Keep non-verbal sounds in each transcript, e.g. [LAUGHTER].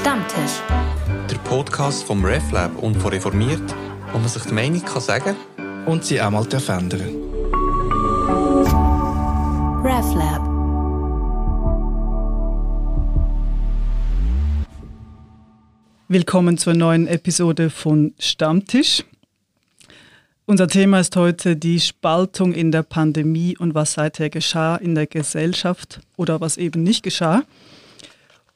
Stammtisch. Der Podcast vom RefLab und von Reformiert, wo man sich die Meinung kann sagen und sie auch mal ändern RefLab. Willkommen zur neuen Episode von Stammtisch. Unser Thema ist heute die Spaltung in der Pandemie und was seither geschah in der Gesellschaft oder was eben nicht geschah.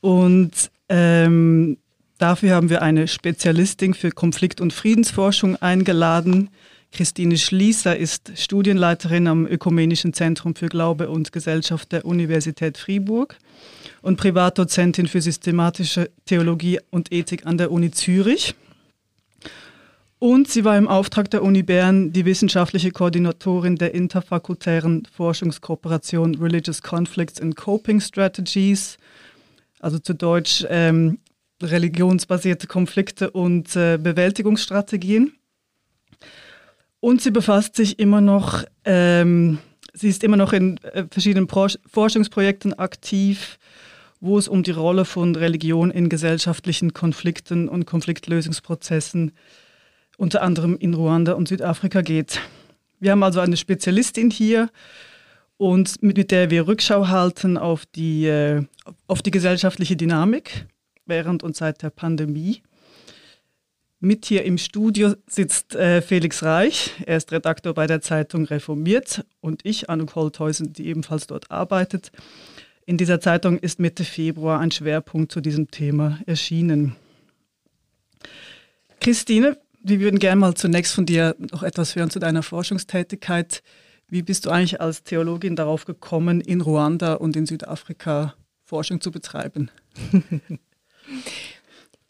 Und ähm, dafür haben wir eine Spezialistin für Konflikt- und Friedensforschung eingeladen. Christine Schließer ist Studienleiterin am Ökumenischen Zentrum für Glaube und Gesellschaft der Universität Fribourg und Privatdozentin für systematische Theologie und Ethik an der Uni Zürich. Und sie war im Auftrag der Uni Bern die wissenschaftliche Koordinatorin der interfakultären Forschungskooperation Religious Conflicts and Coping Strategies, also zu Deutsch ähm, religionsbasierte Konflikte und äh, Bewältigungsstrategien. Und sie befasst sich immer noch, ähm, sie ist immer noch in äh, verschiedenen Pro Forschungsprojekten aktiv, wo es um die Rolle von Religion in gesellschaftlichen Konflikten und Konfliktlösungsprozessen unter anderem in Ruanda und Südafrika geht. Wir haben also eine Spezialistin hier und mit der wir Rückschau halten auf die, äh, auf die gesellschaftliche Dynamik während und seit der Pandemie. Mit hier im Studio sitzt äh, Felix Reich. Er ist Redaktor bei der Zeitung Reformiert und ich, Anuk Holthäusen, die ebenfalls dort arbeitet. In dieser Zeitung ist Mitte Februar ein Schwerpunkt zu diesem Thema erschienen. Christine, wir würden gerne mal zunächst von dir noch etwas hören zu deiner Forschungstätigkeit. Wie bist du eigentlich als Theologin darauf gekommen, in Ruanda und in Südafrika Forschung zu betreiben? [LAUGHS]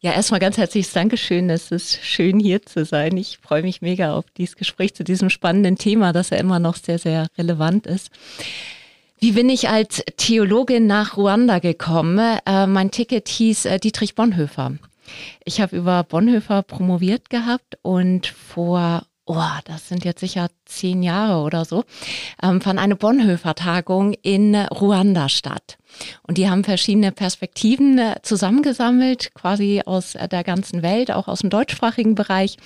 Ja, erstmal ganz herzliches Dankeschön. Es ist schön hier zu sein. Ich freue mich mega auf dieses Gespräch zu diesem spannenden Thema, das ja immer noch sehr, sehr relevant ist. Wie bin ich als Theologin nach Ruanda gekommen? Äh, mein Ticket hieß äh, Dietrich Bonhoeffer. Ich habe über Bonhoeffer promoviert gehabt und vor oh, das sind jetzt sicher zehn Jahre oder so, ähm, fand eine Bonhoeffer-Tagung in Ruanda statt. Und die haben verschiedene Perspektiven äh, zusammengesammelt, quasi aus äh, der ganzen Welt, auch aus dem deutschsprachigen Bereich.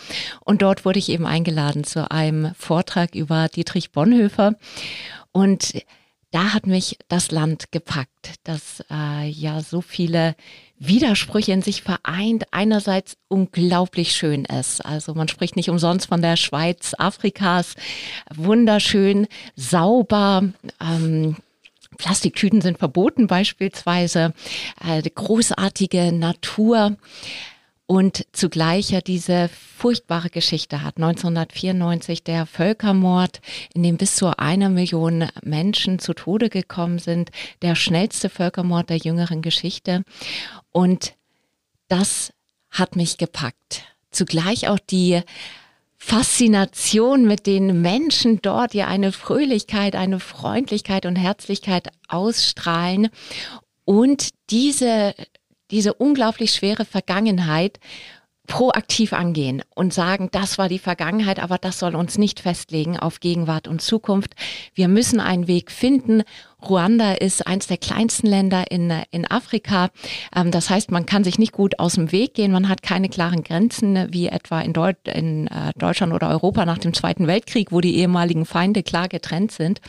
Und dort wurde ich eben eingeladen zu einem Vortrag über Dietrich Bonhoeffer. Und da hat mich das Land gepackt, das äh, ja so viele Widersprüche in sich vereint, einerseits unglaublich schön ist. Also man spricht nicht umsonst von der Schweiz Afrikas, wunderschön, sauber. Ähm, Plastiktüten sind verboten beispielsweise, äh, großartige Natur und zugleich ja diese furchtbare Geschichte hat. 1994 der Völkermord, in dem bis zu einer Million Menschen zu Tode gekommen sind, der schnellste Völkermord der jüngeren Geschichte. Und das hat mich gepackt. Zugleich auch die Faszination mit den Menschen dort, die eine Fröhlichkeit, eine Freundlichkeit und Herzlichkeit ausstrahlen und diese diese unglaublich schwere Vergangenheit proaktiv angehen und sagen, das war die Vergangenheit, aber das soll uns nicht festlegen auf Gegenwart und Zukunft. Wir müssen einen Weg finden. Ruanda ist eins der kleinsten Länder in, in Afrika. Ähm, das heißt, man kann sich nicht gut aus dem Weg gehen. Man hat keine klaren Grenzen wie etwa in, Deut in äh, Deutschland oder Europa nach dem Zweiten Weltkrieg, wo die ehemaligen Feinde klar getrennt sind.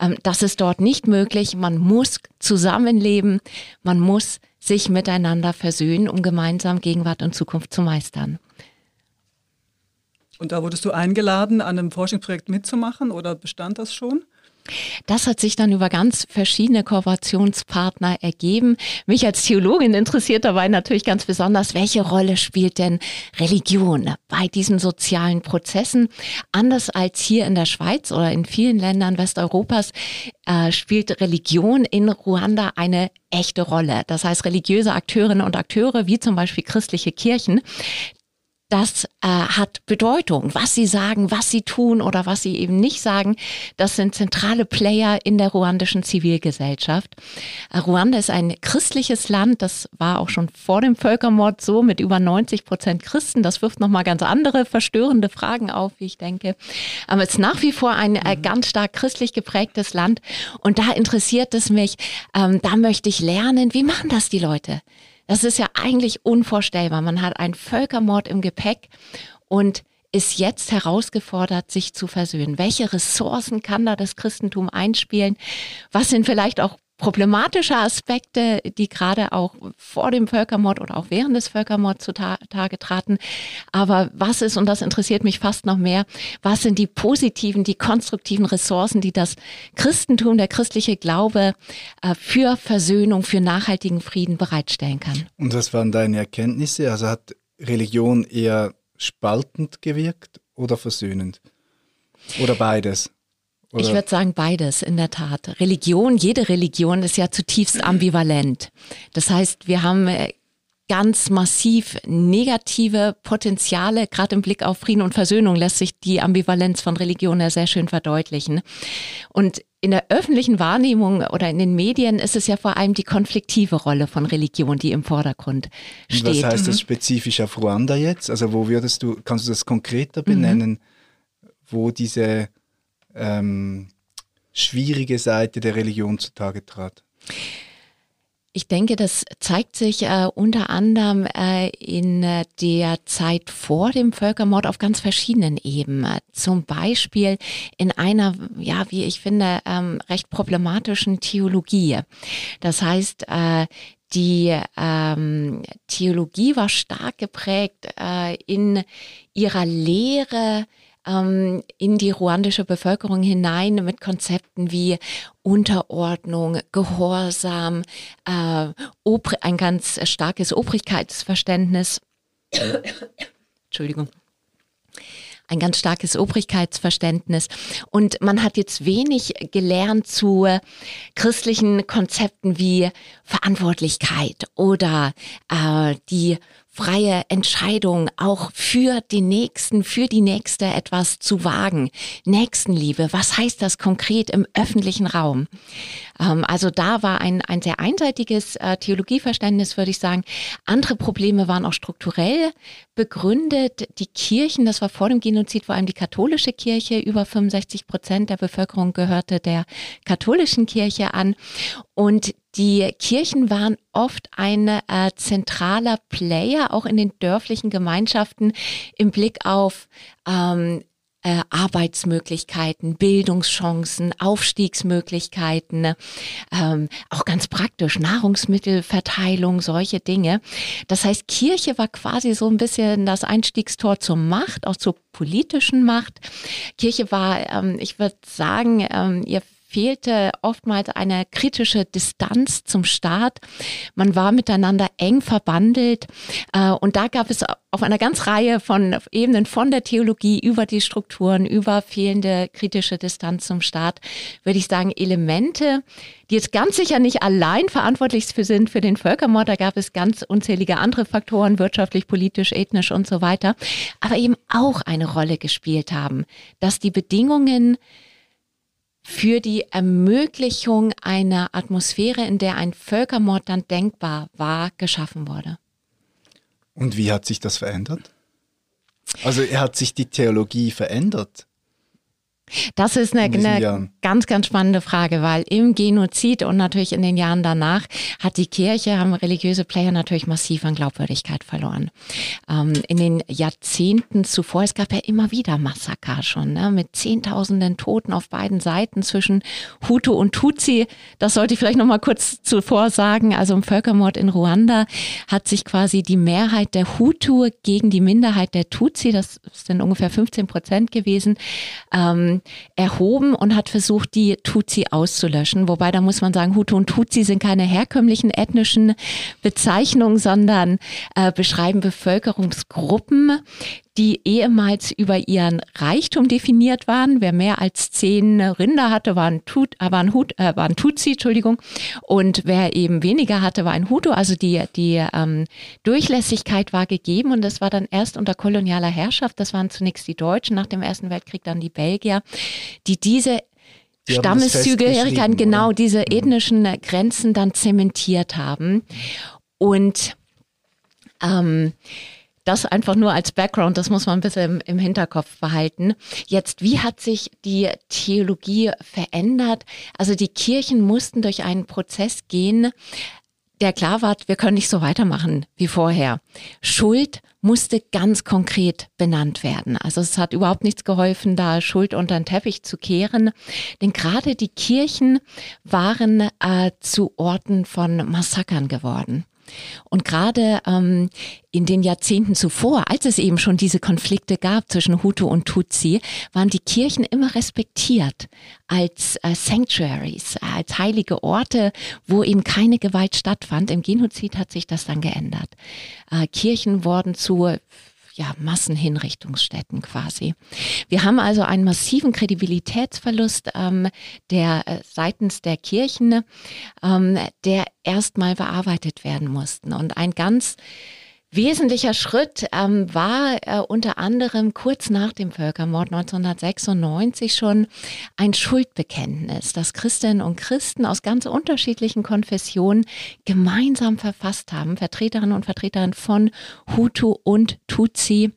Ähm, das ist dort nicht möglich. Man muss zusammenleben. Man muss sich miteinander versöhnen, um gemeinsam Gegenwart und Zukunft zu meistern. Und da wurdest du eingeladen, an einem Forschungsprojekt mitzumachen oder bestand das schon? Das hat sich dann über ganz verschiedene Kooperationspartner ergeben. Mich als Theologin interessiert dabei natürlich ganz besonders, welche Rolle spielt denn Religion bei diesen sozialen Prozessen? Anders als hier in der Schweiz oder in vielen Ländern Westeuropas äh, spielt Religion in Ruanda eine echte Rolle. Das heißt, religiöse Akteurinnen und Akteure, wie zum Beispiel christliche Kirchen, das äh, hat Bedeutung. Was sie sagen, was sie tun oder was sie eben nicht sagen, das sind zentrale Player in der ruandischen Zivilgesellschaft. Äh, Ruanda ist ein christliches Land, das war auch schon vor dem Völkermord so, mit über 90 Prozent Christen. Das wirft nochmal ganz andere verstörende Fragen auf, wie ich denke. Aber es ist nach wie vor ein äh, mhm. ganz stark christlich geprägtes Land. Und da interessiert es mich, ähm, da möchte ich lernen, wie machen das die Leute? Das ist ja eigentlich unvorstellbar. Man hat einen Völkermord im Gepäck und ist jetzt herausgefordert, sich zu versöhnen. Welche Ressourcen kann da das Christentum einspielen? Was sind vielleicht auch problematische Aspekte, die gerade auch vor dem Völkermord oder auch während des Völkermords zutage traten. Aber was ist, und das interessiert mich fast noch mehr, was sind die positiven, die konstruktiven Ressourcen, die das Christentum, der christliche Glaube äh, für Versöhnung, für nachhaltigen Frieden bereitstellen kann? Und was waren deine Erkenntnisse? Also hat Religion eher spaltend gewirkt oder versöhnend? Oder beides? Oder? Ich würde sagen beides, in der Tat. Religion, jede Religion ist ja zutiefst ambivalent. Das heißt, wir haben äh, ganz massiv negative Potenziale, gerade im Blick auf Frieden und Versöhnung lässt sich die Ambivalenz von Religion ja sehr schön verdeutlichen. Und in der öffentlichen Wahrnehmung oder in den Medien ist es ja vor allem die konfliktive Rolle von Religion, die im Vordergrund steht. Was heißt das mhm. spezifisch auf Ruanda jetzt? Also wo würdest du, kannst du das konkreter benennen, mhm. wo diese ähm, schwierige Seite der Religion zutage trat? Ich denke, das zeigt sich äh, unter anderem äh, in äh, der Zeit vor dem Völkermord auf ganz verschiedenen Ebenen. Zum Beispiel in einer, ja, wie ich finde, ähm, recht problematischen Theologie. Das heißt, äh, die ähm, Theologie war stark geprägt äh, in ihrer Lehre ähm, in die ruandische Bevölkerung hinein mit Konzepten wie Unterordnung, Gehorsam, äh, ein ganz starkes Obrigkeitsverständnis. [COUGHS] Entschuldigung ein ganz starkes Obrigkeitsverständnis. Und man hat jetzt wenig gelernt zu christlichen Konzepten wie Verantwortlichkeit oder äh, die freie Entscheidung, auch für den Nächsten, für die Nächste etwas zu wagen. Nächstenliebe, was heißt das konkret im öffentlichen Raum? Ähm, also da war ein, ein sehr einseitiges äh, Theologieverständnis, würde ich sagen. Andere Probleme waren auch strukturell begründet. Die Kirchen, das war vor dem Genozid vor allem die katholische Kirche, über 65 Prozent der Bevölkerung gehörte der katholischen Kirche an. Und die Kirchen waren oft ein äh, zentraler Player, auch in den dörflichen Gemeinschaften, im Blick auf ähm, äh, Arbeitsmöglichkeiten, Bildungschancen, Aufstiegsmöglichkeiten, ähm, auch ganz praktisch Nahrungsmittelverteilung, solche Dinge. Das heißt, Kirche war quasi so ein bisschen das Einstiegstor zur Macht, auch zur politischen Macht. Kirche war, ähm, ich würde sagen, ähm, ihr fehlte oftmals eine kritische Distanz zum Staat. Man war miteinander eng verbandelt äh, und da gab es auf einer ganz Reihe von Ebenen von der Theologie über die Strukturen, über fehlende kritische Distanz zum Staat, würde ich sagen, Elemente, die jetzt ganz sicher nicht allein verantwortlich sind für den Völkermord. Da gab es ganz unzählige andere Faktoren, wirtschaftlich, politisch, ethnisch und so weiter, aber eben auch eine Rolle gespielt haben, dass die Bedingungen für die Ermöglichung einer Atmosphäre, in der ein Völkermord dann denkbar war, geschaffen wurde. Und wie hat sich das verändert? Also hat sich die Theologie verändert? Das ist eine, eine ganz, ganz spannende Frage, weil im Genozid und natürlich in den Jahren danach hat die Kirche, haben religiöse Player natürlich massiv an Glaubwürdigkeit verloren. Ähm, in den Jahrzehnten zuvor, es gab ja immer wieder Massaker schon, ne, mit Zehntausenden Toten auf beiden Seiten zwischen Hutu und Tutsi. Das sollte ich vielleicht noch mal kurz zuvor sagen. Also im Völkermord in Ruanda hat sich quasi die Mehrheit der Hutu gegen die Minderheit der Tutsi, das sind ungefähr 15 Prozent gewesen, ähm, erhoben und hat versucht, die Tutsi auszulöschen. Wobei da muss man sagen, Hutu und Tutsi sind keine herkömmlichen ethnischen Bezeichnungen, sondern äh, beschreiben Bevölkerungsgruppen, die ehemals über ihren Reichtum definiert waren. Wer mehr als zehn Rinder hatte, war ein, Tut, äh, war ein, Hut, äh, war ein Tutsi, Entschuldigung. Und wer eben weniger hatte, war ein Hutu. Also die, die ähm, Durchlässigkeit war gegeben und das war dann erst unter kolonialer Herrschaft. Das waren zunächst die Deutschen, nach dem Ersten Weltkrieg dann die Belgier, die diese die Stammeszugehörigkeiten, genau oder? diese mhm. ethnischen Grenzen dann zementiert haben. Und ähm, das einfach nur als Background, das muss man ein bisschen im, im, Hinterkopf behalten. Jetzt, wie hat sich die Theologie verändert? Also die Kirchen mussten durch einen Prozess gehen, der klar war, wir können nicht so weitermachen wie vorher. Schuld musste ganz konkret benannt werden. Also es hat überhaupt nichts geholfen, da Schuld unter den Teppich zu kehren. Denn gerade die Kirchen waren äh, zu Orten von Massakern geworden. Und gerade ähm, in den Jahrzehnten zuvor, als es eben schon diese Konflikte gab zwischen Hutu und Tutsi, waren die Kirchen immer respektiert als äh, Sanctuaries, als heilige Orte, wo eben keine Gewalt stattfand. Im Genozid hat sich das dann geändert. Äh, Kirchen wurden zu ja, Massenhinrichtungsstätten quasi. Wir haben also einen massiven Kredibilitätsverlust ähm, der äh, seitens der Kirchen, ähm, der erstmal bearbeitet werden mussten. Und ein ganz Wesentlicher Schritt ähm, war äh, unter anderem kurz nach dem Völkermord 1996 schon ein Schuldbekenntnis, das Christinnen und Christen aus ganz unterschiedlichen Konfessionen gemeinsam verfasst haben, Vertreterinnen und Vertreter von Hutu und Tutsi.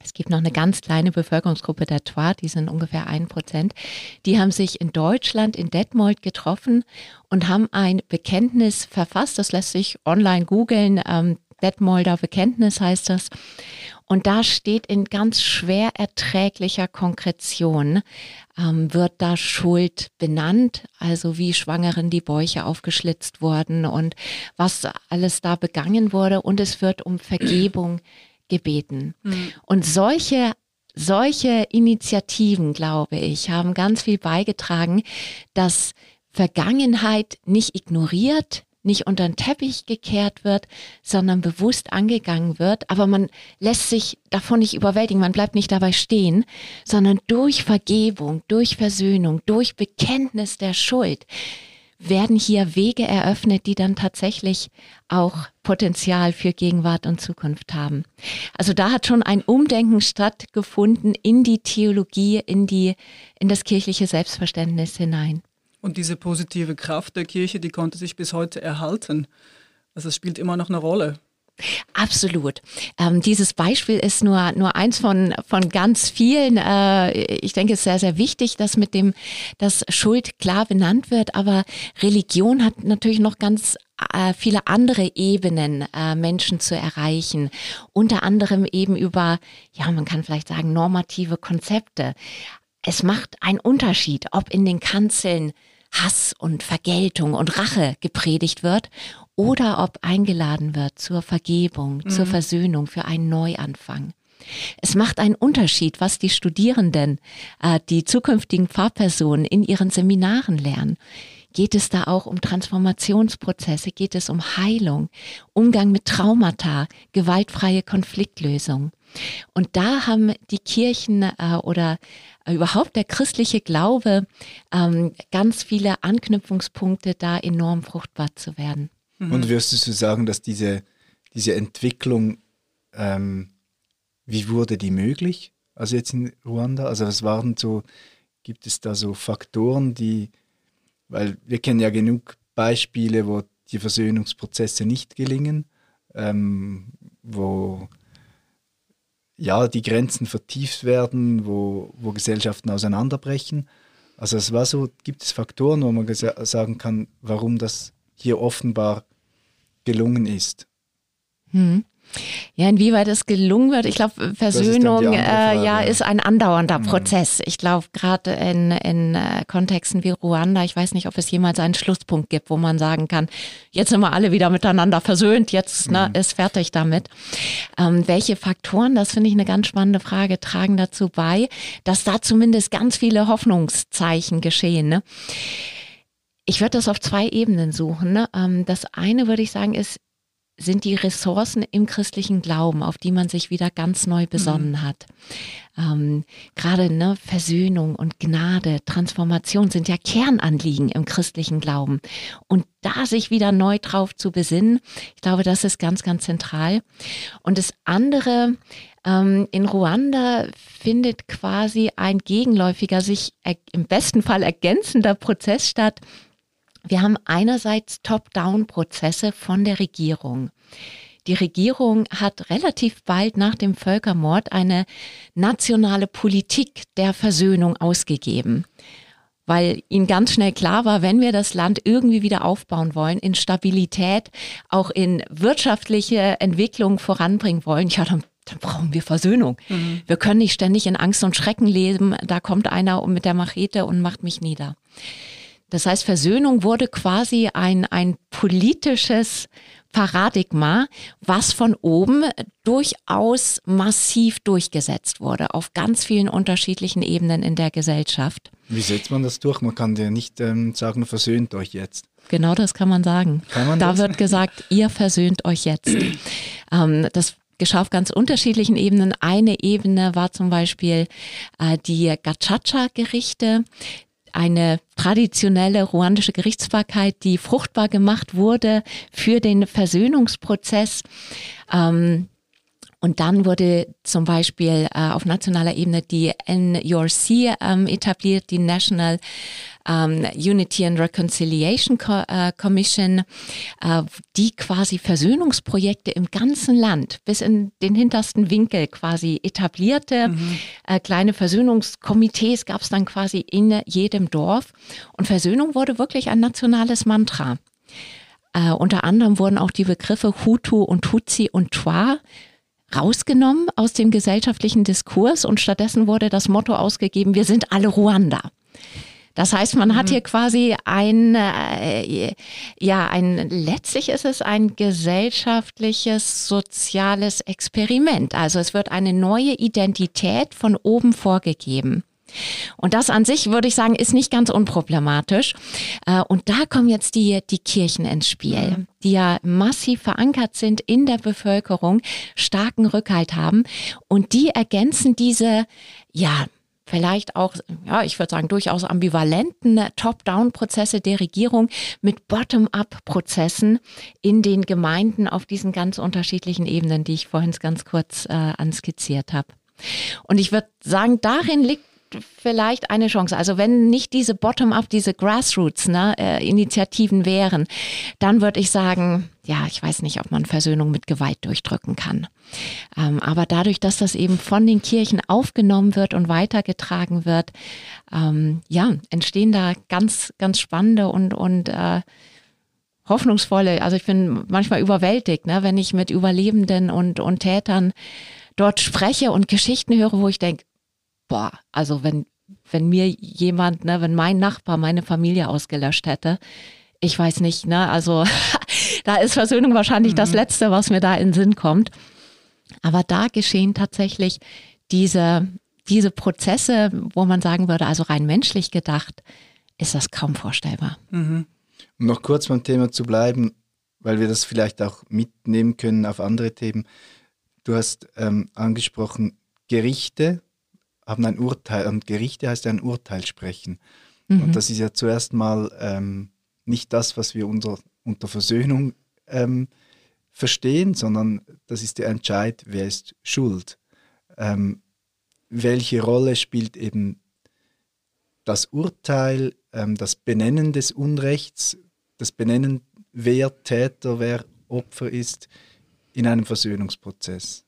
Es gibt noch eine ganz kleine Bevölkerungsgruppe der Twa, die sind ungefähr ein Prozent. Die haben sich in Deutschland in Detmold getroffen und haben ein Bekenntnis verfasst. Das lässt sich online googeln. Ähm, Detmolder Bekenntnis heißt das. Und da steht in ganz schwer erträglicher Konkretion, ähm, wird da Schuld benannt, also wie Schwangeren die Bäuche aufgeschlitzt wurden und was alles da begangen wurde. Und es wird um Vergebung gebeten. Mhm. Und solche solche Initiativen, glaube ich, haben ganz viel beigetragen, dass Vergangenheit nicht ignoriert, nicht unter den Teppich gekehrt wird, sondern bewusst angegangen wird. Aber man lässt sich davon nicht überwältigen, man bleibt nicht dabei stehen, sondern durch Vergebung, durch Versöhnung, durch Bekenntnis der Schuld werden hier Wege eröffnet, die dann tatsächlich auch Potenzial für Gegenwart und Zukunft haben. Also da hat schon ein Umdenken stattgefunden in die Theologie, in die, in das kirchliche Selbstverständnis hinein. Und diese positive Kraft der Kirche, die konnte sich bis heute erhalten. Also es spielt immer noch eine Rolle. Absolut. Ähm, dieses Beispiel ist nur, nur eins von, von ganz vielen. Äh, ich denke, es ist sehr, sehr wichtig, dass mit dem, dass Schuld klar benannt wird. Aber Religion hat natürlich noch ganz äh, viele andere Ebenen äh, Menschen zu erreichen. Unter anderem eben über, ja, man kann vielleicht sagen, normative Konzepte. Es macht einen Unterschied, ob in den Kanzeln Hass und Vergeltung und Rache gepredigt wird oder ob eingeladen wird zur Vergebung, mhm. zur Versöhnung, für einen Neuanfang. Es macht einen Unterschied, was die Studierenden, äh, die zukünftigen Pfarrpersonen in ihren Seminaren lernen. Geht es da auch um Transformationsprozesse? Geht es um Heilung, Umgang mit Traumata, gewaltfreie Konfliktlösung? Und da haben die Kirchen äh, oder überhaupt der christliche Glaube ähm, ganz viele Anknüpfungspunkte, da enorm fruchtbar zu werden. Mhm. Und wirst du sagen, dass diese, diese Entwicklung, ähm, wie wurde die möglich? Also jetzt in Ruanda, also was waren so, gibt es da so Faktoren, die, weil wir kennen ja genug Beispiele, wo die Versöhnungsprozesse nicht gelingen, ähm, ja, die Grenzen vertieft werden, wo, wo Gesellschaften auseinanderbrechen. Also es war so, gibt es Faktoren, wo man sagen kann, warum das hier offenbar gelungen ist. Hm. Ja, inwieweit es gelungen wird, ich glaube, Versöhnung äh, ja, ist ein andauernder mhm. Prozess. Ich glaube, gerade in, in äh, Kontexten wie Ruanda, ich weiß nicht, ob es jemals einen Schlusspunkt gibt, wo man sagen kann, jetzt sind wir alle wieder miteinander versöhnt, jetzt ne, mhm. ist fertig damit. Ähm, welche Faktoren, das finde ich eine ganz spannende Frage, tragen dazu bei, dass da zumindest ganz viele Hoffnungszeichen geschehen. Ne? Ich würde das auf zwei Ebenen suchen. Ne? Ähm, das eine würde ich sagen ist, sind die Ressourcen im christlichen Glauben, auf die man sich wieder ganz neu besonnen mhm. hat. Ähm, Gerade ne, Versöhnung und Gnade, Transformation sind ja Kernanliegen im christlichen Glauben. Und da sich wieder neu drauf zu besinnen, ich glaube, das ist ganz, ganz zentral. Und das andere, ähm, in Ruanda findet quasi ein gegenläufiger, sich im besten Fall ergänzender Prozess statt, wir haben einerseits Top-Down-Prozesse von der Regierung. Die Regierung hat relativ bald nach dem Völkermord eine nationale Politik der Versöhnung ausgegeben. weil ihnen ganz schnell klar war, wenn wir das Land irgendwie wieder aufbauen wollen, in Stabilität, auch in wirtschaftliche Entwicklung voranbringen wollen, ja, dann dann brauchen wir Versöhnung. Mhm. Wir können nicht ständig in Angst und Schrecken leben. Da kommt einer mit der Machete und macht mich nieder. Das heißt, Versöhnung wurde quasi ein, ein politisches Paradigma, was von oben durchaus massiv durchgesetzt wurde, auf ganz vielen unterschiedlichen Ebenen in der Gesellschaft. Wie setzt man das durch? Man kann ja nicht ähm, sagen, versöhnt euch jetzt. Genau das kann man sagen. Kann man da das? wird gesagt, [LAUGHS] ihr versöhnt euch jetzt. ähm, das geschah auf ganz unterschiedlichen Ebenen. Eine Ebene war zum Beispiel äh, die Gachacha-Gerichte, eine traditionelle ruandische Gerichtsbarkeit, die fruchtbar gemacht wurde für den Versöhnungsprozess. Ähm, und dann wurde zum Beispiel äh, auf nationaler Ebene die NURC ähm, etabliert, die National ähm, Unity and Reconciliation Co äh, Commission, äh, die quasi Versöhnungsprojekte im ganzen Land bis in den hintersten Winkel quasi etablierte. Mhm. Äh, kleine Versöhnungskomitees gab es dann quasi in jedem Dorf. Und Versöhnung wurde wirklich ein nationales Mantra. Äh, unter anderem wurden auch die Begriffe Hutu und Tutsi und Twa rausgenommen aus dem gesellschaftlichen Diskurs und stattdessen wurde das Motto ausgegeben, wir sind alle Ruanda. Das heißt, man hat mhm. hier quasi ein, äh, ja, ein, letztlich ist es ein gesellschaftliches, soziales Experiment. Also es wird eine neue Identität von oben vorgegeben. Und das an sich, würde ich sagen, ist nicht ganz unproblematisch. Äh, und da kommen jetzt die, die Kirchen ins Spiel, mhm. die ja massiv verankert sind in der Bevölkerung, starken Rückhalt haben. Und die ergänzen diese, ja, vielleicht auch, ja, ich würde sagen, durchaus ambivalenten Top-Down-Prozesse der Regierung mit Bottom-up-Prozessen in den Gemeinden auf diesen ganz unterschiedlichen Ebenen, die ich vorhin ganz kurz äh, anskizziert habe. Und ich würde sagen, darin liegt vielleicht eine Chance. Also wenn nicht diese Bottom-up, diese Grassroots-Initiativen ne, äh, wären, dann würde ich sagen, ja, ich weiß nicht, ob man Versöhnung mit Gewalt durchdrücken kann. Ähm, aber dadurch, dass das eben von den Kirchen aufgenommen wird und weitergetragen wird, ähm, ja, entstehen da ganz, ganz spannende und, und äh, hoffnungsvolle, also ich bin manchmal überwältigt, ne, wenn ich mit Überlebenden und, und Tätern dort spreche und Geschichten höre, wo ich denke, boah, also wenn, wenn mir jemand, ne, wenn mein Nachbar meine Familie ausgelöscht hätte, ich weiß nicht, ne, also [LAUGHS] da ist Versöhnung wahrscheinlich mhm. das Letzte, was mir da in den Sinn kommt. Aber da geschehen tatsächlich diese, diese Prozesse, wo man sagen würde, also rein menschlich gedacht, ist das kaum vorstellbar. Mhm. Um noch kurz beim Thema zu bleiben, weil wir das vielleicht auch mitnehmen können auf andere Themen. Du hast ähm, angesprochen, Gerichte haben ein Urteil, und Gerichte heißt ein Urteil sprechen. Mhm. Und das ist ja zuerst mal ähm, nicht das, was wir unter, unter Versöhnung ähm, verstehen, sondern das ist der Entscheid, wer ist schuld. Ähm, welche Rolle spielt eben das Urteil, ähm, das Benennen des Unrechts, das Benennen, wer Täter, wer Opfer ist, in einem Versöhnungsprozess?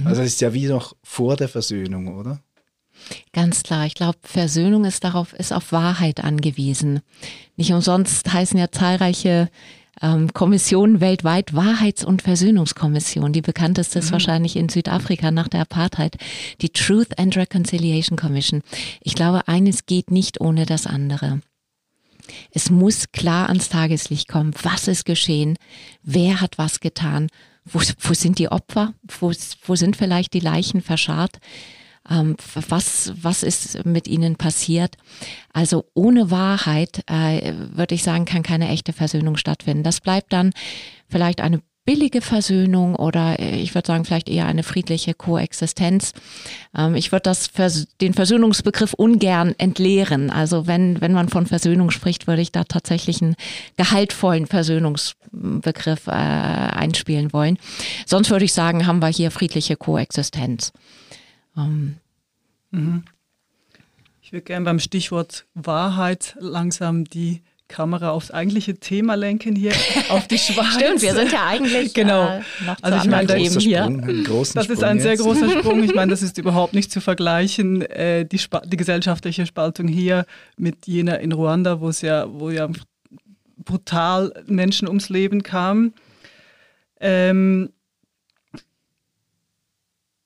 Mhm. Also es ist ja wie noch vor der Versöhnung, oder? Ganz klar, ich glaube, Versöhnung ist darauf, ist auf Wahrheit angewiesen. Nicht umsonst heißen ja zahlreiche ähm, Kommissionen weltweit Wahrheits- und Versöhnungskommission. Die bekannteste ist mhm. wahrscheinlich in Südafrika nach der Apartheid, die Truth and Reconciliation Commission. Ich glaube, eines geht nicht ohne das andere. Es muss klar ans Tageslicht kommen, was ist geschehen, wer hat was getan wo, wo sind die Opfer? Wo, wo sind vielleicht die Leichen verscharrt? Ähm, was, was ist mit ihnen passiert? Also ohne Wahrheit, äh, würde ich sagen, kann keine echte Versöhnung stattfinden. Das bleibt dann vielleicht eine billige Versöhnung oder äh, ich würde sagen vielleicht eher eine friedliche Koexistenz. Ähm, ich würde das den Versöhnungsbegriff ungern entleeren. Also wenn wenn man von Versöhnung spricht, würde ich da tatsächlich einen gehaltvollen Versöhnungsbegriff äh, einspielen wollen. Sonst würde ich sagen, haben wir hier friedliche Koexistenz. Ähm. Mhm. Ich würde gerne beim Stichwort Wahrheit langsam die Kamera aufs eigentliche Thema lenken hier, auf die [LAUGHS] Schweiz. Stimmt, wir sind ja eigentlich genau. Äh, noch also ich meine, Themen hier. das ist ein sehr großer Sprung. Ich meine, [LAUGHS] das ist überhaupt nicht zu vergleichen, äh, die, die, gesellschaftliche Spaltung hier mit jener in Ruanda, wo es ja, wo ja brutal Menschen ums Leben kamen. Ähm,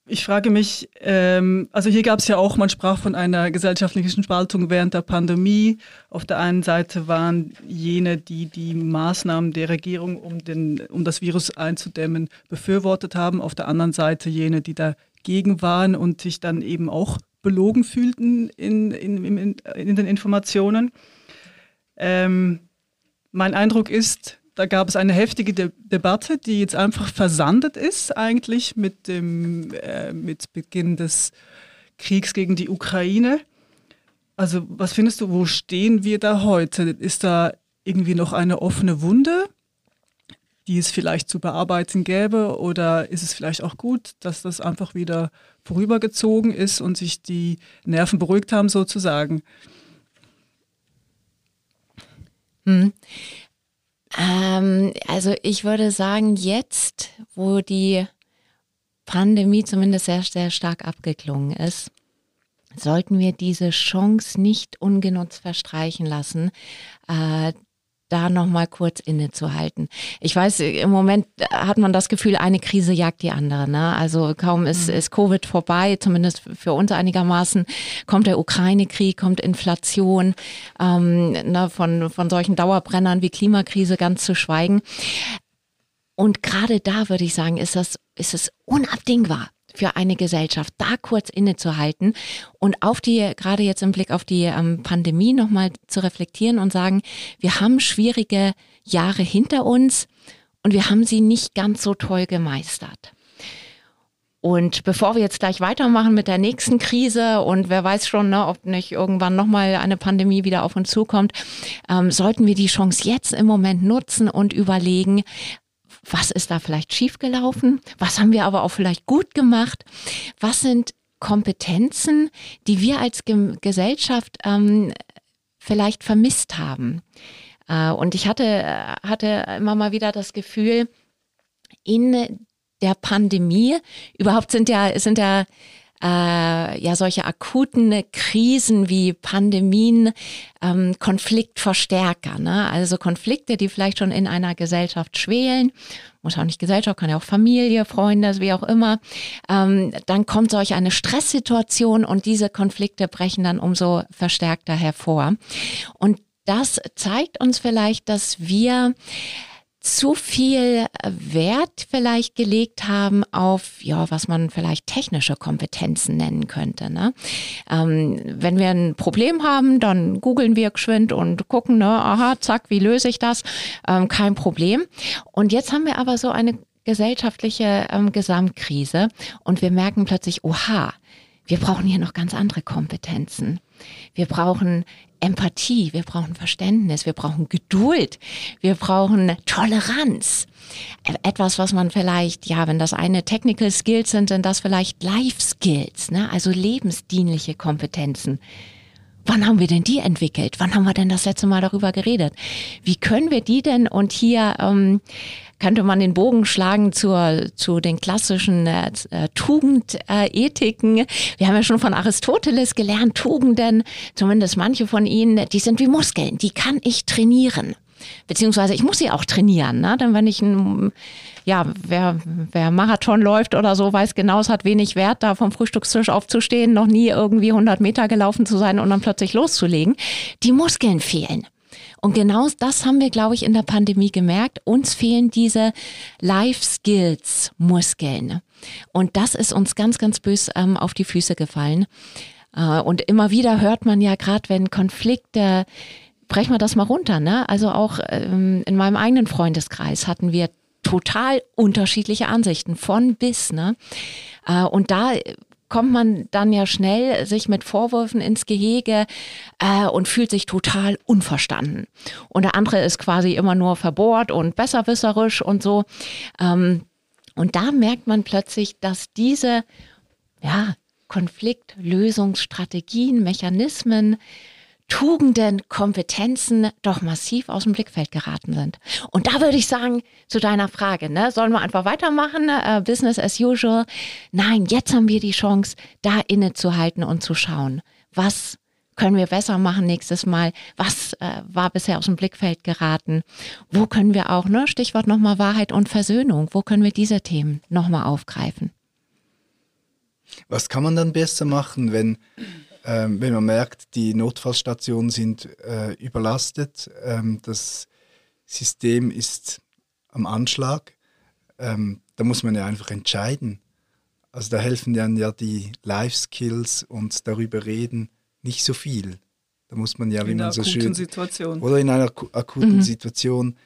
ich frage mich, ähm, also hier gab es ja auch, man sprach von einer gesellschaftlichen Spaltung während der Pandemie. Auf der einen Seite waren jene, die die Maßnahmen der Regierung, um, den, um das Virus einzudämmen, befürwortet haben. Auf der anderen Seite jene, die dagegen waren und sich dann eben auch belogen fühlten in, in, in, in den Informationen. Ähm, mein Eindruck ist, da gab es eine heftige De Debatte, die jetzt einfach versandet ist eigentlich mit dem äh, mit Beginn des Kriegs gegen die Ukraine. Also was findest du, wo stehen wir da heute? Ist da irgendwie noch eine offene Wunde, die es vielleicht zu bearbeiten gäbe? Oder ist es vielleicht auch gut, dass das einfach wieder vorübergezogen ist und sich die Nerven beruhigt haben sozusagen? Hm. Ähm, also ich würde sagen, jetzt, wo die Pandemie zumindest sehr, sehr stark abgeklungen ist, sollten wir diese Chance nicht ungenutzt verstreichen lassen, äh, da nochmal kurz innezuhalten. Ich weiß, im Moment hat man das Gefühl, eine Krise jagt die andere. Ne? Also kaum ist, mhm. ist Covid vorbei, zumindest für uns einigermaßen, kommt der Ukraine-Krieg, kommt Inflation, ähm, ne, von, von solchen Dauerbrennern wie Klimakrise ganz zu schweigen. Und gerade da würde ich sagen, ist das, ist es unabdingbar, für eine Gesellschaft, da kurz innezuhalten und auf die, gerade jetzt im Blick auf die ähm, Pandemie nochmal zu reflektieren und sagen, wir haben schwierige Jahre hinter uns und wir haben sie nicht ganz so toll gemeistert. Und bevor wir jetzt gleich weitermachen mit der nächsten Krise und wer weiß schon, ne, ob nicht irgendwann nochmal eine Pandemie wieder auf uns zukommt, ähm, sollten wir die Chance jetzt im Moment nutzen und überlegen, was ist da vielleicht schiefgelaufen, was haben wir aber auch vielleicht gut gemacht, was sind Kompetenzen, die wir als Ge Gesellschaft ähm, vielleicht vermisst haben. Äh, und ich hatte, hatte immer mal wieder das Gefühl, in der Pandemie, überhaupt sind ja, sind ja äh, ja solche akuten Krisen wie Pandemien ähm, Konfliktverstärker. Ne? Also Konflikte, die vielleicht schon in einer Gesellschaft schwelen, muss auch nicht Gesellschaft, kann ja auch Familie, Freunde, wie auch immer. Ähm, dann kommt solch eine Stresssituation und diese Konflikte brechen dann umso verstärkter hervor. Und das zeigt uns vielleicht, dass wir zu viel Wert vielleicht gelegt haben auf, ja, was man vielleicht technische Kompetenzen nennen könnte. Ne? Ähm, wenn wir ein Problem haben, dann googeln wir geschwind und gucken, ne, aha, zack, wie löse ich das? Ähm, kein Problem. Und jetzt haben wir aber so eine gesellschaftliche ähm, Gesamtkrise und wir merken plötzlich, oha, wir brauchen hier noch ganz andere Kompetenzen. Wir brauchen Empathie, wir brauchen Verständnis, wir brauchen Geduld, wir brauchen Toleranz. Etwas, was man vielleicht, ja, wenn das eine Technical Skills sind, sind das vielleicht Life Skills, ne? also lebensdienliche Kompetenzen. Wann haben wir denn die entwickelt? Wann haben wir denn das letzte Mal darüber geredet? Wie können wir die denn und hier ähm, könnte man den Bogen schlagen zur, zu den klassischen äh, Tugendethiken. Äh, Wir haben ja schon von Aristoteles gelernt, Tugenden, zumindest manche von ihnen, die sind wie Muskeln, die kann ich trainieren. Beziehungsweise ich muss sie auch trainieren. Ne? Denn wenn ich ein, ja, wer, wer Marathon läuft oder so, weiß genau, es hat wenig Wert, da vom Frühstückstisch aufzustehen, noch nie irgendwie 100 Meter gelaufen zu sein und dann plötzlich loszulegen. Die Muskeln fehlen. Und genau das haben wir, glaube ich, in der Pandemie gemerkt. Uns fehlen diese Life Skills Muskeln. Und das ist uns ganz, ganz bös ähm, auf die Füße gefallen. Äh, und immer wieder hört man ja gerade, wenn Konflikte, brechen wir das mal runter, ne? Also auch ähm, in meinem eigenen Freundeskreis hatten wir total unterschiedliche Ansichten von bis, ne? Äh, und da kommt man dann ja schnell sich mit Vorwürfen ins Gehege äh, und fühlt sich total unverstanden. Und der andere ist quasi immer nur verbohrt und besserwisserisch und so. Ähm, und da merkt man plötzlich, dass diese ja, Konfliktlösungsstrategien, Mechanismen Tugenden, Kompetenzen doch massiv aus dem Blickfeld geraten sind. Und da würde ich sagen, zu deiner Frage, ne, sollen wir einfach weitermachen, äh, Business as usual? Nein, jetzt haben wir die Chance, da innezuhalten und zu schauen, was können wir besser machen nächstes Mal? Was äh, war bisher aus dem Blickfeld geraten? Wo können wir auch, ne, Stichwort nochmal Wahrheit und Versöhnung, wo können wir diese Themen nochmal aufgreifen? Was kann man dann besser machen, wenn ähm, wenn man merkt, die Notfallstationen sind äh, überlastet, ähm, das System ist am Anschlag, ähm, da muss man ja einfach entscheiden. Also da helfen dann ja die Life Skills und darüber reden nicht so viel. Da muss man ja, wie in man so schön Situation. oder in einer akuten Mhm. Situation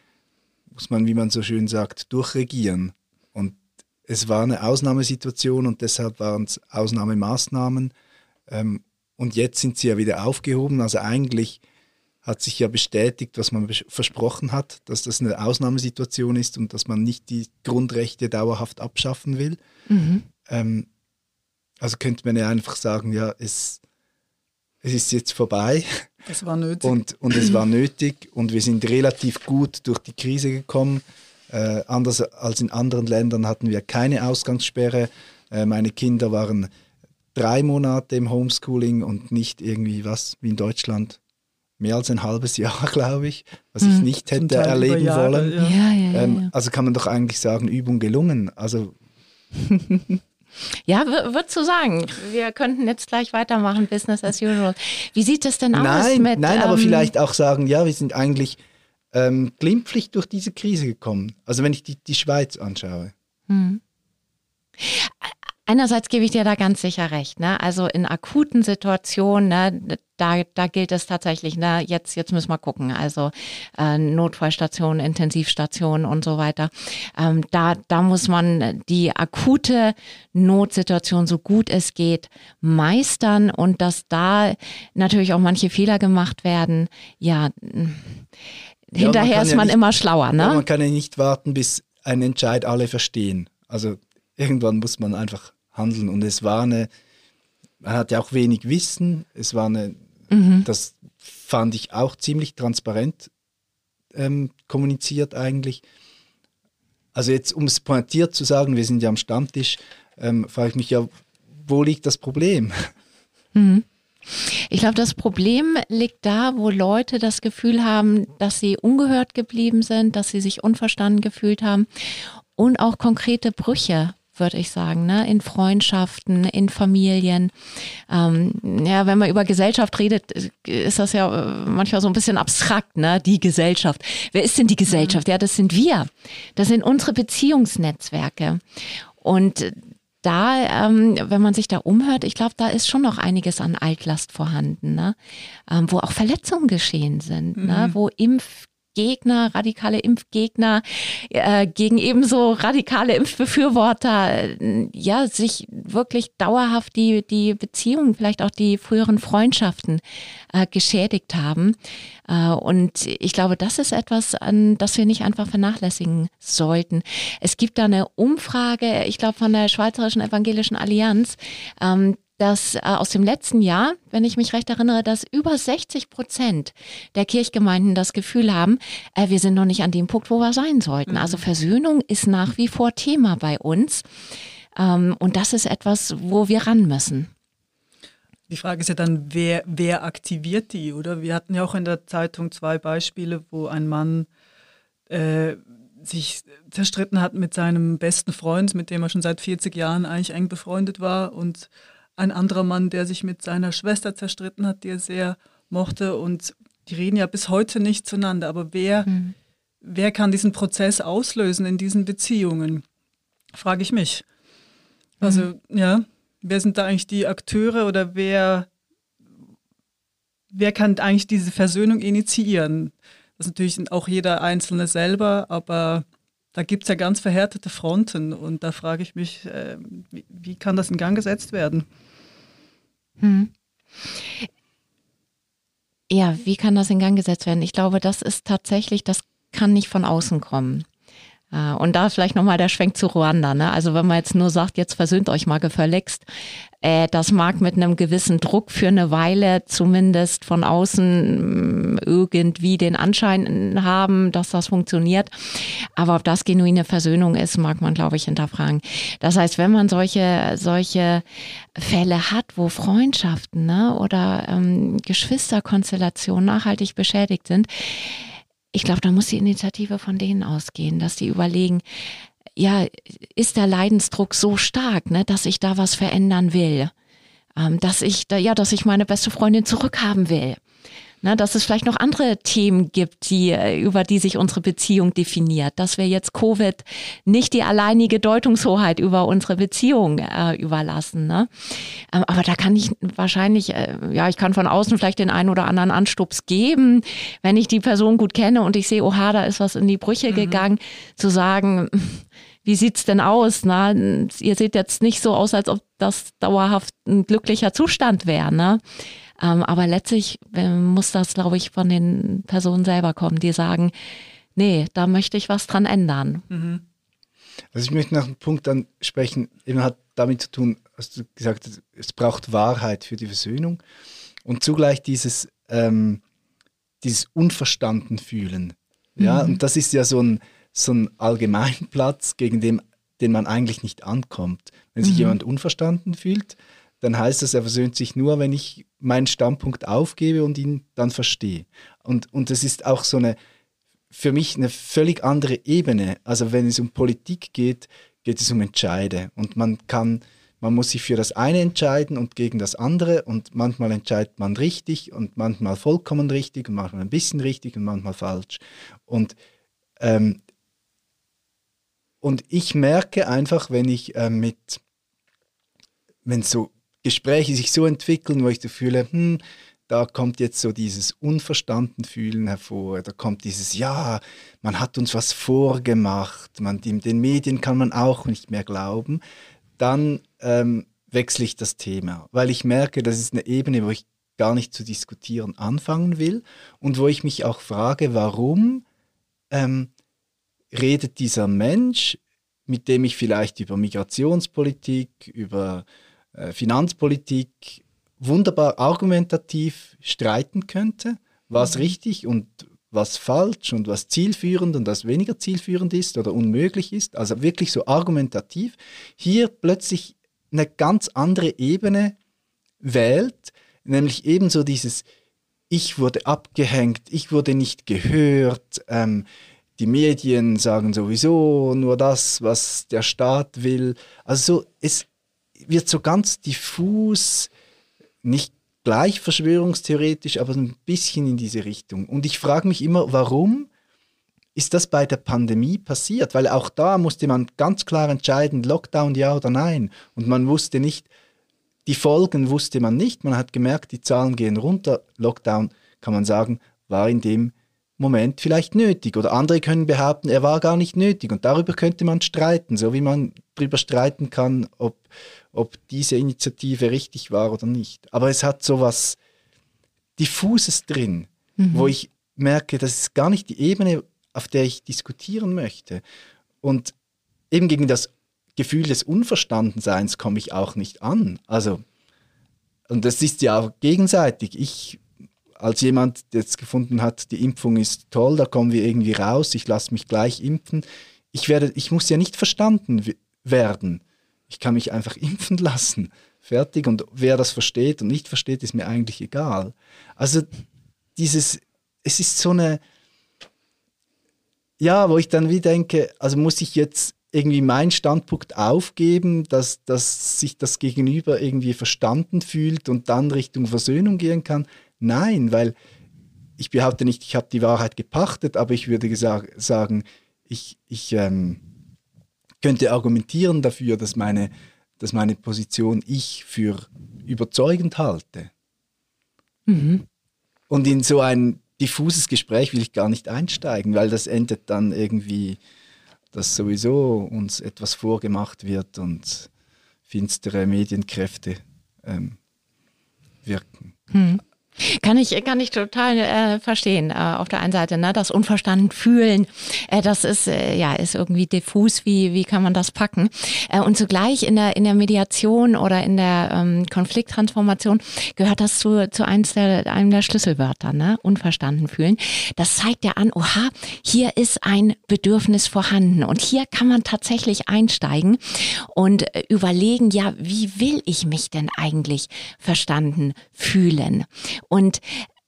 muss man, wie man so schön sagt, durchregieren. Und es war eine Ausnahmesituation und deshalb waren es Ausnahmemaßnahmen. Ähm, und jetzt sind sie ja wieder aufgehoben. Also eigentlich hat sich ja bestätigt, was man versprochen hat, dass das eine Ausnahmesituation ist und dass man nicht die Grundrechte dauerhaft abschaffen will. Mhm. Ähm, also könnte man ja einfach sagen, ja, es, es ist jetzt vorbei Das war nötig. und, und es war nötig und wir sind relativ gut durch die Krise gekommen. Äh, anders als in anderen Ländern hatten wir keine Ausgangssperre. Äh, meine Kinder waren drei Monate im Homeschooling und nicht irgendwie was wie in Deutschland. Mehr als ein halbes Jahr, [LAUGHS] glaube ich, was ich Hm. nicht hätte erleben Jahre, wollen. ja. Ja, ja, ja. Ähm, also kann man doch eigentlich sagen, Übung gelungen. Also [LAUGHS] Ja, würdest du sagen, wir könnten jetzt gleich weitermachen, Business as usual. Wie sieht es denn aus nein, mit... nein, aber ähm, vielleicht auch sagen, ja, wir sind eigentlich ähm, glimpflich durch diese Krise gekommen. Also wenn ich die, die Schweiz anschaue. Hm. Einerseits gebe ich dir da ganz sicher recht, ne? Also in akuten Situationen, ne, da, da gilt es tatsächlich, ne, jetzt, jetzt müssen wir gucken. Also äh, Notfallstationen, Intensivstationen und so weiter. Ähm, da, da muss man die akute Notsituation so gut es geht meistern und dass da natürlich auch manche Fehler gemacht werden. Ja, hinterher kann ist ja man nicht- immer schlauer, ne? Ja, man kann ja nicht warten, bis ein Entscheid alle verstehen. Also irgendwann muss man einfach handeln. Und es war eine, man hat ja auch wenig Wissen. Es war eine, Mhm. das fand ich auch ziemlich transparent ähm, kommuniziert eigentlich. Also jetzt, um es pointiert zu sagen, wir sind ja am Stammtisch, ähm, frage ich mich ja, wo liegt das Problem? [LAUGHS] Ich glaube, das Problem liegt da, wo Leute das Gefühl haben, dass sie ungehört geblieben sind, dass sie sich unverstanden gefühlt haben und auch konkrete Brüche würde ich sagen, ne? in Freundschaften, in Familien. Ähm, ja, wenn man über Gesellschaft redet, ist das ja äh, manchmal so ein bisschen abstrakt, ne? Die Gesellschaft. Wer ist denn die Gesellschaft? Ja, das sind wir. Das sind unsere Beziehungsnetzwerke. Und da, ähm, wenn man sich da umhört, ich glaube, da ist schon noch einiges an Altlast vorhanden, ne? ähm, wo auch Verletzungen geschehen sind, ne? wo Impfgegner, radikale Impfgegner äh, gegen ebenso radikale Impfbefürworter, äh, ja, sich wirklich dauerhaft die, die Beziehungen, vielleicht auch die früheren Freundschaften äh, geschädigt haben. Äh, und ich glaube, das ist etwas, an das wir nicht einfach vernachlässigen sollten. Es gibt da eine Umfrage, ich glaube, von der Schweizerischen Evangelischen Allianz, ähm, dass äh, aus dem letzten Jahr, wenn ich mich recht erinnere, dass über 60 Prozent der Kirchgemeinden das Gefühl haben, äh, wir sind noch nicht an dem Punkt, wo wir sein sollten. Also Versöhnung ist nach wie vor Thema bei uns. Ähm, und das ist etwas, wo wir ran müssen. Die Frage ist ja dann, wer, wer aktiviert die, oder? Wir hatten ja auch in der Zeitung zwei Beispiele, wo ein Mann äh, sich zerstritten hat mit seinem besten Freund, mit dem er schon seit 40 Jahren eigentlich eng befreundet war und ein anderer Mann, der sich mit seiner Schwester zerstritten hat, die er sehr mochte und die reden ja bis heute nicht zueinander, aber wer, wer kann diesen Prozess auslösen in diesen Beziehungen? Frage ich mich. Also, ja, wer sind da eigentlich die Akteure oder wer, wer kann eigentlich diese Versöhnung initiieren? Das ist natürlich auch jeder Einzelne selber, aber da gibt es ja ganz verhärtete Fronten und da frage ich mich, äh, wie, wie kann das in Gang gesetzt werden? Hm. Ja, wie kann das in Gang gesetzt werden? Ich glaube, das ist tatsächlich, das kann nicht von außen kommen. Äh, und da vielleicht nochmal der Schwenk zu Ruanda. Ne? Also wenn man jetzt nur sagt, jetzt versöhnt euch mal gefälligst, äh, das mag mit einem gewissen Druck für eine Weile zumindest von außen mm, irgendwie den Anschein haben, dass das funktioniert. Aber ob das genuine Versöhnung ist, mag man, glaube ich, hinterfragen. Das heißt, wenn man solche, solche Fälle hat, wo Freundschaften ne, oder ähm, Geschwisterkonstellationen nachhaltig beschädigt sind, ich glaube, da muss die Initiative von denen ausgehen, dass die überlegen, ja, ist der Leidensdruck so stark, ne, dass ich da was verändern will, ähm, dass ich da, ja, dass ich meine beste Freundin zurückhaben will. Ne, dass es vielleicht noch andere Themen gibt, die, äh, über die sich unsere Beziehung definiert. Dass wir jetzt Covid nicht die alleinige Deutungshoheit über unsere Beziehung äh, überlassen. Ne? Ähm, aber da kann ich wahrscheinlich, äh, ja, ich kann von außen vielleicht den einen oder anderen Anstups geben, wenn ich die Person gut kenne und ich sehe, oha, da ist was in die Brüche mhm. gegangen, zu sagen, [LAUGHS] wie sieht's denn aus? Na, ihr seht jetzt nicht so aus, als ob das dauerhaft ein glücklicher Zustand wäre. Ne? Ähm, aber letztlich äh, muss das, glaube ich, von den Personen selber kommen, die sagen, nee, da möchte ich was dran ändern. Mhm. Also ich möchte nach einem Punkt ansprechen, eben hat damit zu tun, hast du gesagt, es braucht Wahrheit für die Versöhnung und zugleich dieses, ähm, dieses Unverstanden fühlen. Ja, mhm. und das ist ja so ein, so ein Allgemeinplatz, gegen den, den man eigentlich nicht ankommt. Wenn sich mhm. jemand unverstanden fühlt, dann heißt das, er versöhnt sich nur, wenn ich meinen Standpunkt aufgebe und ihn dann verstehe. Und, und das ist auch so eine, für mich eine völlig andere Ebene. Also wenn es um Politik geht, geht es um Entscheide. Und man kann, man muss sich für das eine entscheiden und gegen das andere. Und manchmal entscheidet man richtig und manchmal vollkommen richtig und manchmal ein bisschen richtig und manchmal falsch. Und, ähm, und ich merke einfach, wenn ich äh, mit, wenn so Gespräche sich so entwickeln, wo ich das fühle, hm, da kommt jetzt so dieses Unverstandenfühlen hervor, da kommt dieses, ja, man hat uns was vorgemacht, man, den Medien kann man auch nicht mehr glauben, dann ähm, wechsle ich das Thema, weil ich merke, das ist eine Ebene, wo ich gar nicht zu diskutieren anfangen will und wo ich mich auch frage, warum ähm, redet dieser Mensch, mit dem ich vielleicht über Migrationspolitik, über äh, Finanzpolitik wunderbar argumentativ streiten könnte, was mhm. richtig und was falsch und was zielführend und was weniger zielführend ist oder unmöglich ist, also wirklich so argumentativ, hier plötzlich eine ganz andere Ebene wählt, nämlich ebenso dieses Ich wurde abgehängt, ich wurde nicht gehört, ähm, die Medien sagen sowieso nur das, was der Staat will. Also so, es, wird so ganz diffus, nicht gleich verschwörungstheoretisch, aber ein bisschen in diese Richtung. Und ich frage mich immer, warum ist das bei der Pandemie passiert? Weil auch da musste man ganz klar entscheiden, Lockdown ja oder nein. Und man wusste nicht, die Folgen wusste man nicht. Man hat gemerkt, die Zahlen gehen runter. Lockdown, kann man sagen, war in dem Moment vielleicht nötig. Oder andere können behaupten, er war gar nicht nötig. Und darüber könnte man streiten, so wie man darüber streiten kann, ob, ob diese Initiative richtig war oder nicht. Aber es hat so was Diffuses drin, mhm. wo ich merke, das ist gar nicht die Ebene, auf der ich diskutieren möchte. Und eben gegen das Gefühl des Unverstandenseins komme ich auch nicht an. Also, und das ist ja auch gegenseitig. Ich als jemand, der jetzt gefunden hat, die Impfung ist toll, da kommen wir irgendwie raus, ich lasse mich gleich impfen. Ich, werde, ich muss ja nicht verstanden werden. Ich kann mich einfach [LAUGHS] impfen lassen. Fertig. Und wer das versteht und nicht versteht, ist mir eigentlich egal. Also dieses, es ist so eine, ja, wo ich dann wie denke, also muss ich jetzt irgendwie meinen Standpunkt aufgeben, dass, dass sich das Gegenüber irgendwie verstanden fühlt und dann Richtung Versöhnung gehen kann. Nein, weil ich behaupte nicht, ich habe die Wahrheit gepachtet, aber ich würde sagen, ich, ich ähm, könnte argumentieren dafür, dass meine, dass meine Position ich für überzeugend halte. Mhm. Und in so ein diffuses Gespräch will ich gar nicht einsteigen, weil das endet dann irgendwie, dass sowieso uns etwas vorgemacht wird und finstere Medienkräfte ähm, wirken. Mhm. Kann ich, kann ich total äh, verstehen. Äh, auf der einen Seite, ne, das unverstanden fühlen, äh, das ist äh, ja ist irgendwie diffus. Wie wie kann man das packen? Äh, und zugleich in der in der Mediation oder in der ähm, Konflikttransformation gehört das zu zu eins der einem der Schlüsselwörter, ne? Unverstanden fühlen. Das zeigt ja an, oha, hier ist ein Bedürfnis vorhanden und hier kann man tatsächlich einsteigen und äh, überlegen, ja, wie will ich mich denn eigentlich verstanden fühlen? Und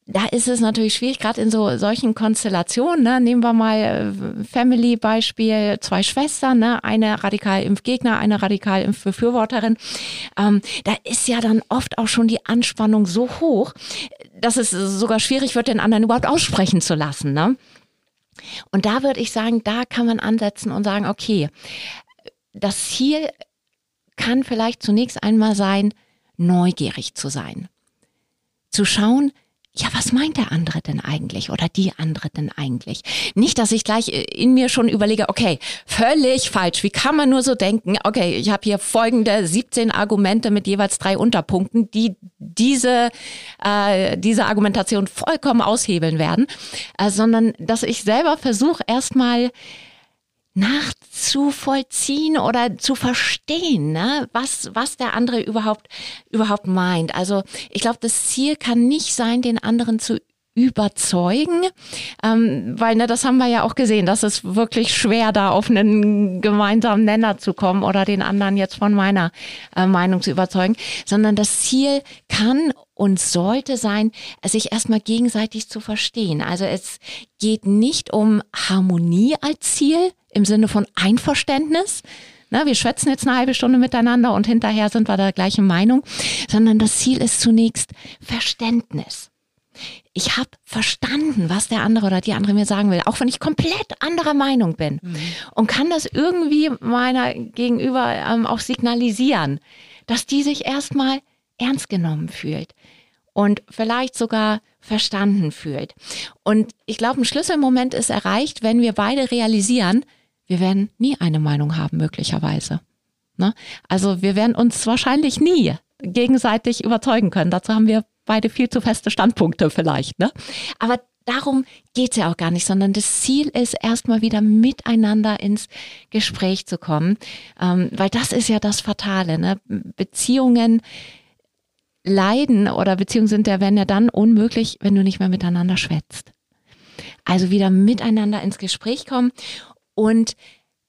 da ist es natürlich schwierig, gerade in so solchen Konstellationen. Ne? Nehmen wir mal äh, Family-Beispiel, zwei Schwestern, ne? eine Radikal-Impfgegner, eine Radikal-Impfbefürworterin. Ähm, da ist ja dann oft auch schon die Anspannung so hoch, dass es sogar schwierig wird, den anderen überhaupt aussprechen zu lassen. Ne? Und da würde ich sagen, da kann man ansetzen und sagen, okay, das Ziel kann vielleicht zunächst einmal sein, neugierig zu sein zu schauen, ja, was meint der andere denn eigentlich oder die andere denn eigentlich? Nicht, dass ich gleich in mir schon überlege, okay, völlig falsch, wie kann man nur so denken? Okay, ich habe hier folgende 17 Argumente mit jeweils drei Unterpunkten, die diese, äh, diese Argumentation vollkommen aushebeln werden, äh, sondern dass ich selber versuche, erstmal nachzuvollziehen oder zu verstehen, ne? was, was der andere überhaupt, überhaupt meint. Also ich glaube, das Ziel kann nicht sein, den anderen zu überzeugen, ähm, weil ne, das haben wir ja auch gesehen, dass es wirklich schwer, da auf einen gemeinsamen Nenner zu kommen oder den anderen jetzt von meiner äh, Meinung zu überzeugen, sondern das Ziel kann und sollte sein, sich erstmal gegenseitig zu verstehen. Also es geht nicht um Harmonie als Ziel im Sinne von Einverständnis, na, wir schwätzen jetzt eine halbe Stunde miteinander und hinterher sind wir der gleichen Meinung, sondern das Ziel ist zunächst Verständnis ich habe verstanden, was der andere oder die andere mir sagen will, auch wenn ich komplett anderer Meinung bin mhm. und kann das irgendwie meiner Gegenüber ähm, auch signalisieren, dass die sich erstmal ernst genommen fühlt und vielleicht sogar verstanden fühlt. Und ich glaube, ein Schlüsselmoment ist erreicht, wenn wir beide realisieren, wir werden nie eine Meinung haben, möglicherweise. Ne? Also wir werden uns wahrscheinlich nie gegenseitig überzeugen können. Dazu haben wir beide viel zu feste Standpunkte vielleicht. Ne? Aber darum geht es ja auch gar nicht, sondern das Ziel ist, erstmal wieder miteinander ins Gespräch zu kommen, ähm, weil das ist ja das Fatale. Ne? Beziehungen leiden oder Beziehungen sind ja, werden ja dann unmöglich, wenn du nicht mehr miteinander schwätzt. Also wieder miteinander ins Gespräch kommen und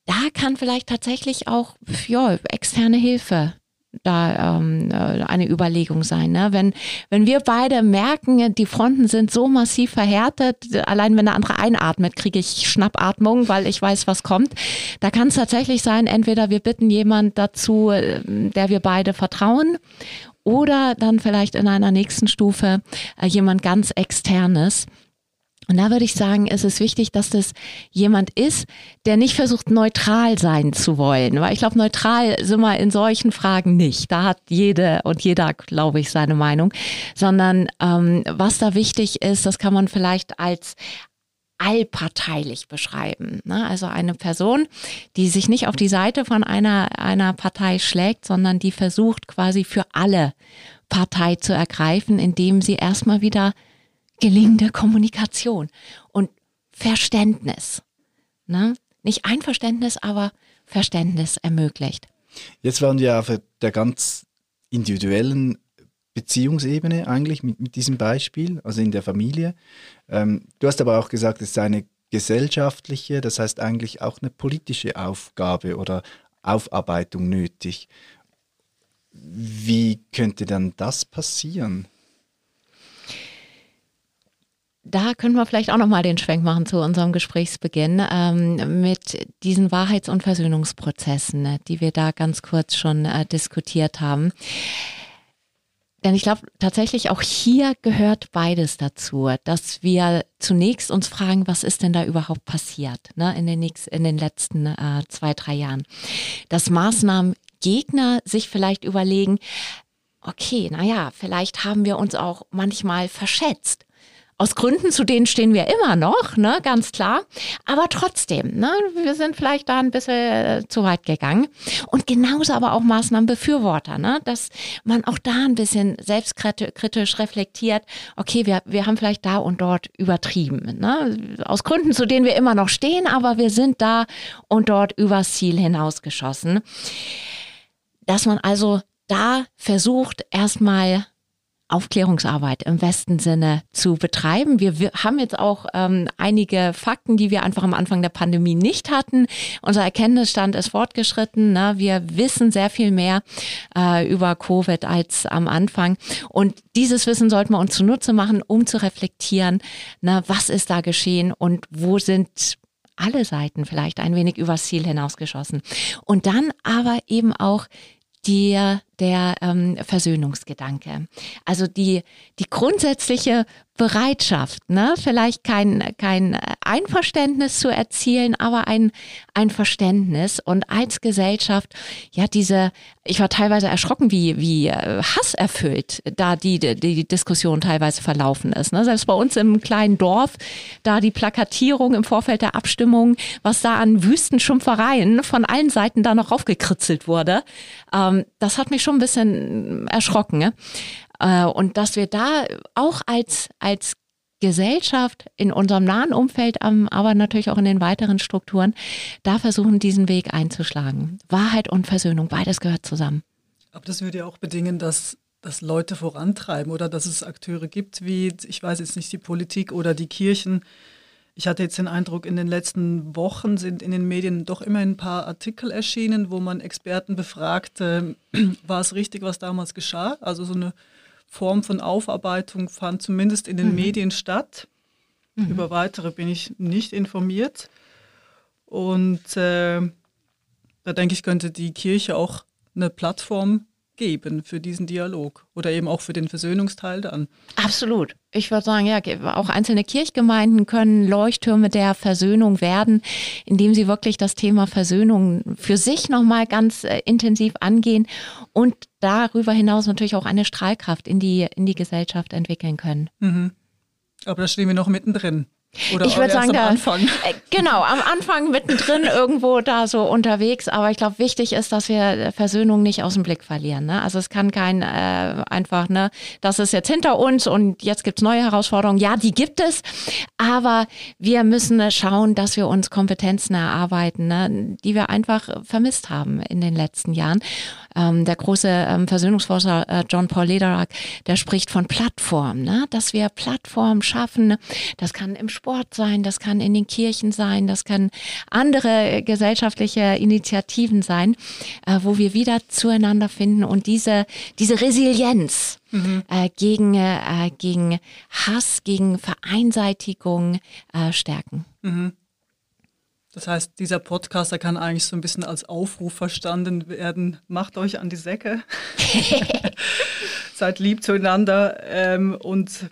da kann vielleicht tatsächlich auch ja, externe Hilfe da ähm, äh, eine Überlegung sein. Ne? Wenn, wenn wir beide merken, die Fronten sind so massiv verhärtet, allein wenn der andere einatmet, kriege ich Schnappatmung, weil ich weiß, was kommt. Da kann es tatsächlich sein, entweder wir bitten jemand dazu, äh, der wir beide vertrauen, oder dann vielleicht in einer nächsten Stufe äh, jemand ganz externes und da würde ich sagen, es ist wichtig, dass das jemand ist, der nicht versucht, neutral sein zu wollen. Weil ich glaube, neutral sind wir in solchen Fragen nicht. Da hat jede und jeder, glaube ich, seine Meinung. Sondern ähm, was da wichtig ist, das kann man vielleicht als allparteilich beschreiben. Ne? Also eine Person, die sich nicht auf die Seite von einer, einer Partei schlägt, sondern die versucht quasi für alle Partei zu ergreifen, indem sie erstmal wieder gelingende Kommunikation und Verständnis. Ne? Nicht Einverständnis, aber Verständnis ermöglicht. Jetzt waren wir auf der ganz individuellen Beziehungsebene eigentlich mit, mit diesem Beispiel, also in der Familie. Ähm, du hast aber auch gesagt, es ist eine gesellschaftliche, das heißt eigentlich auch eine politische Aufgabe oder Aufarbeitung nötig. Wie könnte dann das passieren? Da können wir vielleicht auch noch mal den Schwenk machen zu unserem Gesprächsbeginn ähm, mit diesen Wahrheits- und Versöhnungsprozessen, ne, die wir da ganz kurz schon äh, diskutiert haben. Denn ich glaube tatsächlich auch hier gehört beides dazu, dass wir zunächst uns fragen, was ist denn da überhaupt passiert ne, in, den nächsten, in den letzten äh, zwei, drei Jahren. Dass Maßnahmen Gegner sich vielleicht überlegen, okay, naja, vielleicht haben wir uns auch manchmal verschätzt aus Gründen, zu denen stehen wir immer noch, ne, ganz klar. Aber trotzdem, ne, wir sind vielleicht da ein bisschen äh, zu weit gegangen. Und genauso aber auch Maßnahmenbefürworter, ne, dass man auch da ein bisschen selbstkritisch reflektiert, okay, wir, wir haben vielleicht da und dort übertrieben. Ne, aus Gründen, zu denen wir immer noch stehen, aber wir sind da und dort übers Ziel hinausgeschossen. Dass man also da versucht, erstmal Aufklärungsarbeit im besten Sinne zu betreiben. Wir, wir haben jetzt auch ähm, einige Fakten, die wir einfach am Anfang der Pandemie nicht hatten. Unser Erkenntnisstand ist fortgeschritten. Ne? Wir wissen sehr viel mehr äh, über Covid als am Anfang. Und dieses Wissen sollten wir uns zunutze machen, um zu reflektieren, ne? was ist da geschehen und wo sind alle Seiten vielleicht ein wenig übers Ziel hinausgeschossen. Und dann aber eben auch der, der ähm, Versöhnungsgedanke. Also die, die grundsätzliche Bereitschaft, ne? vielleicht kein, kein Einverständnis zu erzielen, aber ein, ein Verständnis und als Gesellschaft, ja, diese, ich war teilweise erschrocken, wie, wie äh, hasserfüllt da die, die, Diskussion teilweise verlaufen ist. Ne? Selbst bei uns im kleinen Dorf, da die Plakatierung im Vorfeld der Abstimmung, was da an Wüstenschimpfereien von allen Seiten da noch raufgekritzelt wurde, ähm, das hat mich schon ein bisschen erschrocken. Ne? Äh, und dass wir da auch als, als Gesellschaft in unserem nahen Umfeld, aber natürlich auch in den weiteren Strukturen, da versuchen, diesen Weg einzuschlagen. Wahrheit und Versöhnung, beides gehört zusammen. Aber das würde ja auch bedingen, dass, dass Leute vorantreiben oder dass es Akteure gibt, wie, ich weiß jetzt nicht, die Politik oder die Kirchen. Ich hatte jetzt den Eindruck, in den letzten Wochen sind in den Medien doch immer ein paar Artikel erschienen, wo man Experten befragte, [CLEARS THROAT] war es richtig, was damals geschah? Also so eine Form von Aufarbeitung fand zumindest in den mhm. Medien statt. Mhm. Über weitere bin ich nicht informiert. Und äh, da denke ich, könnte die Kirche auch eine Plattform geben für diesen Dialog oder eben auch für den Versöhnungsteil dann. Absolut. Ich würde sagen, ja, auch einzelne Kirchgemeinden können Leuchttürme der Versöhnung werden, indem sie wirklich das Thema Versöhnung für sich nochmal ganz äh, intensiv angehen und darüber hinaus natürlich auch eine Strahlkraft in die, in die Gesellschaft entwickeln können. Mhm. Aber da stehen wir noch mittendrin. Oder ich würde sagen, am da, Anfang. Äh, genau, am Anfang mittendrin [LAUGHS] irgendwo da so unterwegs. Aber ich glaube, wichtig ist, dass wir Versöhnung nicht aus dem Blick verlieren. Ne? Also es kann kein äh, einfach, ne, das ist jetzt hinter uns und jetzt gibt es neue Herausforderungen. Ja, die gibt es. Aber wir müssen schauen, dass wir uns Kompetenzen erarbeiten, ne, die wir einfach vermisst haben in den letzten Jahren. Ähm, der große ähm, Versöhnungsforscher äh, John Paul Lederach, der spricht von Plattformen, ne? dass wir Plattformen schaffen. Das kann im Sport sein, das kann in den Kirchen sein, das kann andere gesellschaftliche Initiativen sein, äh, wo wir wieder zueinander finden und diese, diese Resilienz, Mhm. Äh, gegen, äh, gegen Hass, gegen Vereinseitigung äh, stärken. Mhm. Das heißt, dieser Podcaster kann eigentlich so ein bisschen als Aufruf verstanden werden. Macht euch an die Säcke. [LAUGHS] Seid lieb zueinander. Ähm, und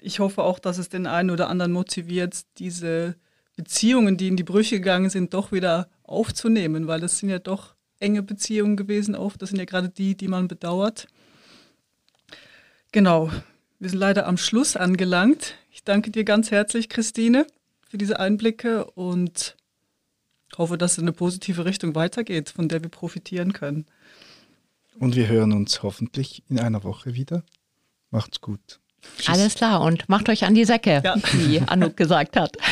ich hoffe auch, dass es den einen oder anderen motiviert, diese Beziehungen, die in die Brüche gegangen sind, doch wieder aufzunehmen, weil das sind ja doch enge Beziehungen gewesen oft. Das sind ja gerade die, die man bedauert. Genau, wir sind leider am Schluss angelangt. Ich danke dir ganz herzlich, Christine, für diese Einblicke und hoffe, dass es in eine positive Richtung weitergeht, von der wir profitieren können. Und wir hören uns hoffentlich in einer Woche wieder. Macht's gut. Tschüss. Alles klar und macht euch an die Säcke, ja. wie Anouk gesagt hat. [LAUGHS]